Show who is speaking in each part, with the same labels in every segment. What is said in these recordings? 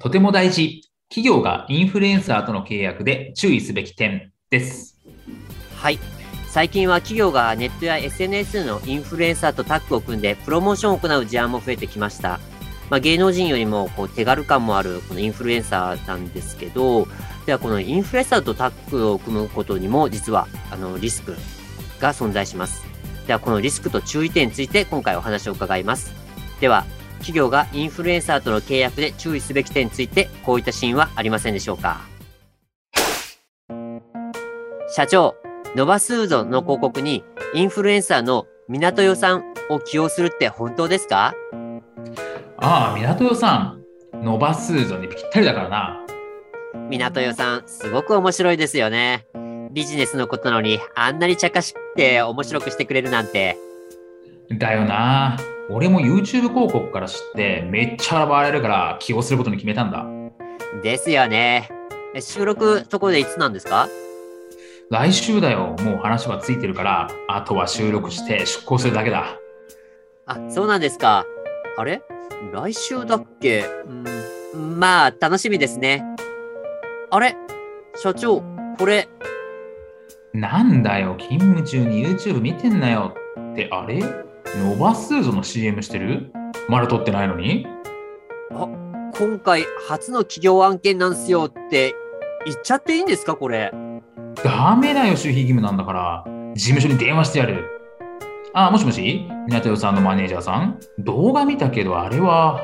Speaker 1: とても大事企業がインフルエンサーとの契約で注意すべき点です
Speaker 2: はい最近は企業がネットや SNS のインフルエンサーとタッグを組んでプロモーションを行う事案も増えてきました。まあ、芸能人よりもこう手軽感もあるこのインフルエンサーなんですけど、ではこのインフルエンサーとタッグを組むことにも実はあのリスクが存在します。ではこのリスクと注意点について今回お話を伺います。では、企業がインフルエンサーとの契約で注意すべき点についてこういったシーンはありませんでしょうか？社長、ノバスーゾの広告にインフルエンサーの港代さんを起用するって本当ですか？
Speaker 1: ああ港代さんノバスーゾにぴったりだからな
Speaker 2: 港代さん、すごく面白いですよね。ビジネスのことなのにあんなに茶化して面白くしてくれるなんて。
Speaker 1: だよな俺も YouTube 広告から知ってめっちゃ笑えるから起用することに決めたんだ。
Speaker 2: ですよね。え収録そこでいつなんですか？
Speaker 1: 来週だよ。もう話はついてるからあとは収録して出稿するだけだ。
Speaker 2: あ、そうなんですか。あれ？来週だっけ？うん、まあ、楽しみですね。あれ？社長、これ、
Speaker 1: なんだよ。勤務中に YouTube 見てんなよってあれ？ノバスーゾの CM してる？まだ撮ってないのに？
Speaker 2: あ、今回初の企業案件なんすよって言っちゃっていいんですかこれ？
Speaker 1: ダメだよ守秘義務なんだから。事務所に電話してやる。あもしもし？港代さんのマネージャーさん？動画見たけどあれは？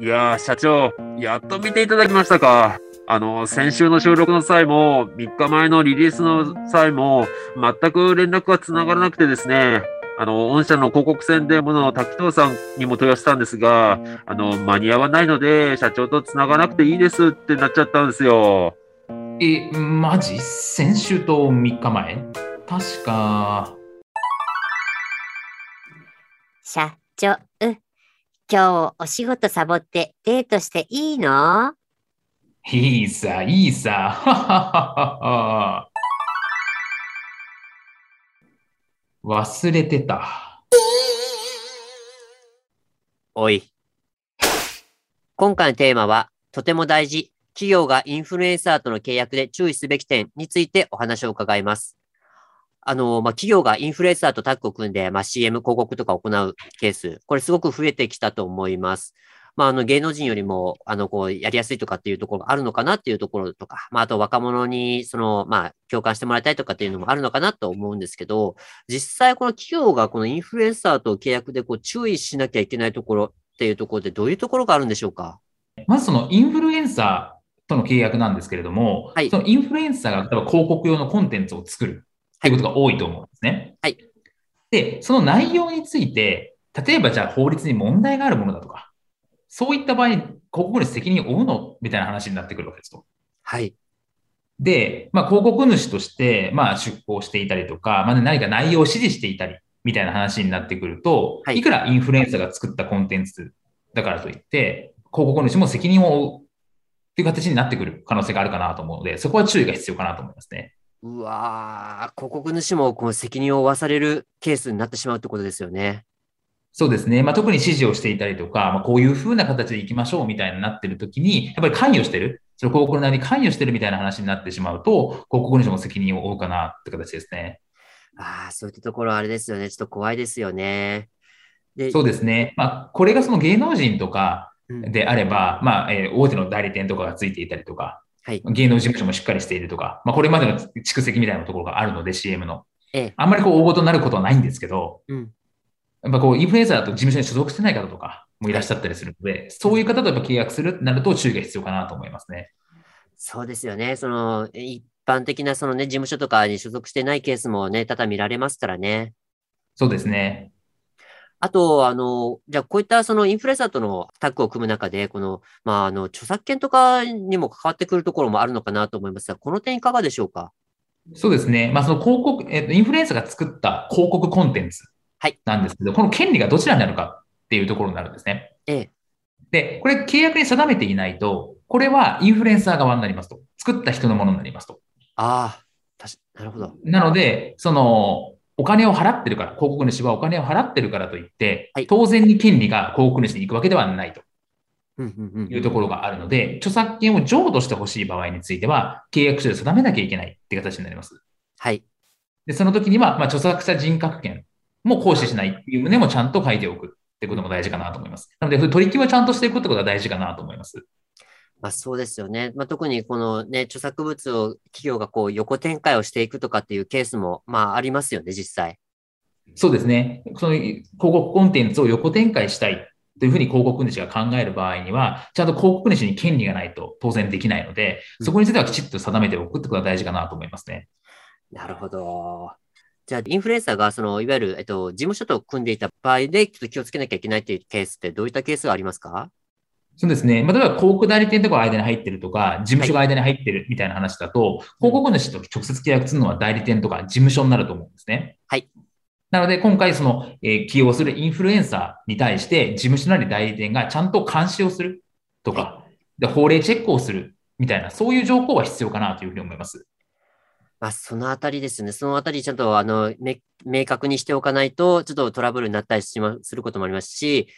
Speaker 1: い
Speaker 3: やー、社長、やっと見ていただきましたか。あの、先週の収録の際も、3日前のリリースの際も、全く連絡が繋がらなくてですね、あの、御社の広告宣伝部の滝藤さんにも問い合わせたんですが、あの、間に合わないので、社長と繋がなくていいですってなっちゃったんですよ。
Speaker 1: えマジ？先週と3日前？確か。
Speaker 4: 社長、今日お仕事サボってデートしていいの？
Speaker 1: いいさいいさ。はははは忘れてた
Speaker 2: おい。今回のテーマは、とても大事、企業がインフルエンサーとの契約で注意すべき点についてお話を伺います。あの、まあ、企業がインフルエンサーとタッグを組んで、まあ、CM 広告とか行うケース、これすごく増えてきたと思います。まあ、あの、芸能人よりも、あの、こう、やりやすいとかっていうところがあるのかなっていうところとか、まあ、あと若者に、その、まあ、共感してもらいたいとかっていうのもあるのかなと思うんですけど、実際この企業がこのインフルエンサーと契約でこう注意しなきゃいけないところっていうところでどういうところがあるんでしょうか？
Speaker 1: まずそのインフルエンサーとの契約なんですけれども、
Speaker 2: はい。
Speaker 1: そのインフルエンサーが例えば広告用のコンテンツを作るっていうことが多いと思うんですね。
Speaker 2: はい。
Speaker 1: で、その内容について、例えばじゃあ法律に問題があるものだとか、そういった場合に広告主責任を負うの？みたいな話になってくるわけですと。
Speaker 2: はい。
Speaker 1: で、まあ、広告主として、まあ、出稿していたりとか、まあ、何か内容を指示していたり、みたいな話になってくると、
Speaker 2: はい
Speaker 1: いくらインフルエンサーが作ったコンテンツだからといって、広告主も責任を負うっていう形になってくる可能性があるかなと思うので、そこは注意が必要かなと思いますね。
Speaker 2: うわー、広告主もこう責任を負わされるケースになってしまうってことですよね。
Speaker 1: そうですね。まあ、特に指示をしていたりとか、まあ、こういう風な形で行きましょうみたいになってるときに、やっぱり関与してる、その広告の内容に関与してるみたいな話になってしまうと、広告主も責任を負うかなって形ですね。
Speaker 2: ああ、そういったところあれですよね。ちょっと怖いですよね。で、
Speaker 1: そうですね。まあ、これがその芸能人とか
Speaker 2: うん
Speaker 1: であれば、まあ、えー大手の代理店とかがついていたりとか、
Speaker 2: はい。
Speaker 1: 芸能事務所もしっかりしているとか、まあ、これまでの蓄積みたいなところがあるので、CM の。
Speaker 2: ええ。
Speaker 1: あんまりこう大ごとになることはないんですけど、
Speaker 2: うん。
Speaker 1: やっぱこう、インフルエンサーだと事務所に所属してない方とかもいらっしゃったりするので、そういう方とやっぱ契約するってなると注意が必要かなと思いますね。
Speaker 2: そうですよね。その、一般的なそのね、事務所とかに所属してないケースもね、多々見られますからね。
Speaker 1: そうですね。
Speaker 2: あと、あの、じゃあこういったそのインフルエンサーとのタッグを組む中で、この、まあ、あの、著作権とかにも関わってくるところもあるのかなと思いますが、この点いかがでしょうか？
Speaker 1: そうですね。まあ、その広告、えっと、インフルエンサーが作った広告コンテンツ
Speaker 2: はい
Speaker 1: なんですけど、この権利がどちらになるかっていうところになるんですね。
Speaker 2: ええ。
Speaker 1: で、これ契約に定めていないと、これはインフルエンサー側になりますと。作った人のものになりますと。
Speaker 2: ああ、なるほど。
Speaker 1: なので、その、お金を払ってるから、広告主はお金を払ってるからといって、
Speaker 2: はい
Speaker 1: 当然に権利が広告主に行くわけではないと
Speaker 2: うんうんうん
Speaker 1: いうところがあるので、著作権を譲渡してほしい場合については、契約書で定めなきゃいけないって形になります。
Speaker 2: はい。
Speaker 1: で、その時には、まあ、著作者人格権も行使しないっていう旨もちゃんと書いておくってことも大事かなと思います。なので、取り決めをちゃんとしていくってことが大事かなと思います。
Speaker 2: まあそうですよね。まあ特にこのね、著作物を企業がこう横展開をしていくとかっていうケースもまあありますよね、実際。
Speaker 1: そうですね。その広告コンテンツを横展開したいというふうに広告主が考える場合には、ちゃんと広告主に権利がないと当然できないので、そこについてはきちっと定めておくってことが大事かなと思いますね。
Speaker 2: なるほど。じゃあ、インフルエンサーが、その、いわゆる、えっと、事務所と組んでいた場合で、ちょっと気をつけなきゃいけないっていうケースって、どういったケースがありますか？
Speaker 1: そうですね。まあ、例えば広告代理店とかが間に入ってるとか、事務所が間に入ってるみたいな話だと、広告主と直接契約するのは代理店とか事務所になると思うんですね。
Speaker 2: はい。
Speaker 1: なので、今回、その、えー起用するインフルエンサーに対して、事務所なり代理店がちゃんと監視をするとか、で法令チェックをするみたいな、そういう条項は必要かなというふうに思います。
Speaker 2: まあ、そのあたりですね。そのあたりちゃんと、あの、め明確にしておかないと、ちょっとトラブルになったりしますることもありますし、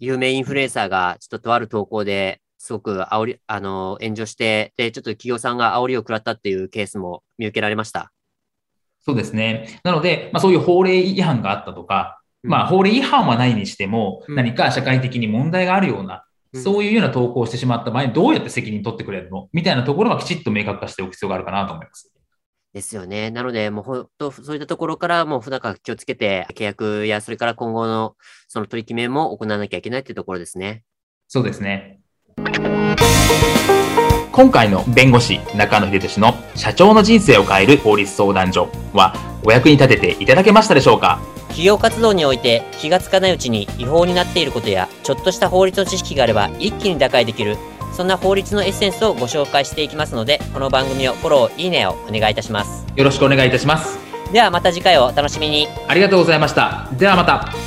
Speaker 2: 有名インフルエンサーが、ちょっととある投稿で、すごく煽り、あの、炎上して、で、ちょっと企業さんが煽りを食らったっていうケースも見受けられました。
Speaker 1: そうですね。なので、まあ、そういう法令違反があったとか、まあ、法令違反はないにしても、
Speaker 2: うん
Speaker 1: 何か社会的に問題があるような、
Speaker 2: うん
Speaker 1: そういうような投稿をしてしまった場合にどうやって責任取ってくれるの？みたいなところはきちっと明確化しておく必要があるかなと思います。
Speaker 2: ですよね。なので、もう本当、そういったところから、もう普段から気をつけて、契約や、それから今後のその取り決めも行わなきゃいけないっていうところですね。
Speaker 1: そうですね。今回の弁護士中野秀俊の社長の人生を変える法律相談所はお役に立てていただけましたでしょうか？
Speaker 2: 企業活動において気がつかないうちに違法になっていることや、ちょっとした法律の知識があれば一気に打開できる、そんな法律のエッセンスをご紹介していきますので、この番組をフォロー、いいねをお願いいたします。
Speaker 1: よろしくお願いいたします。
Speaker 2: ではまた次回をお楽しみに。
Speaker 1: ありがとうございました。ではまた。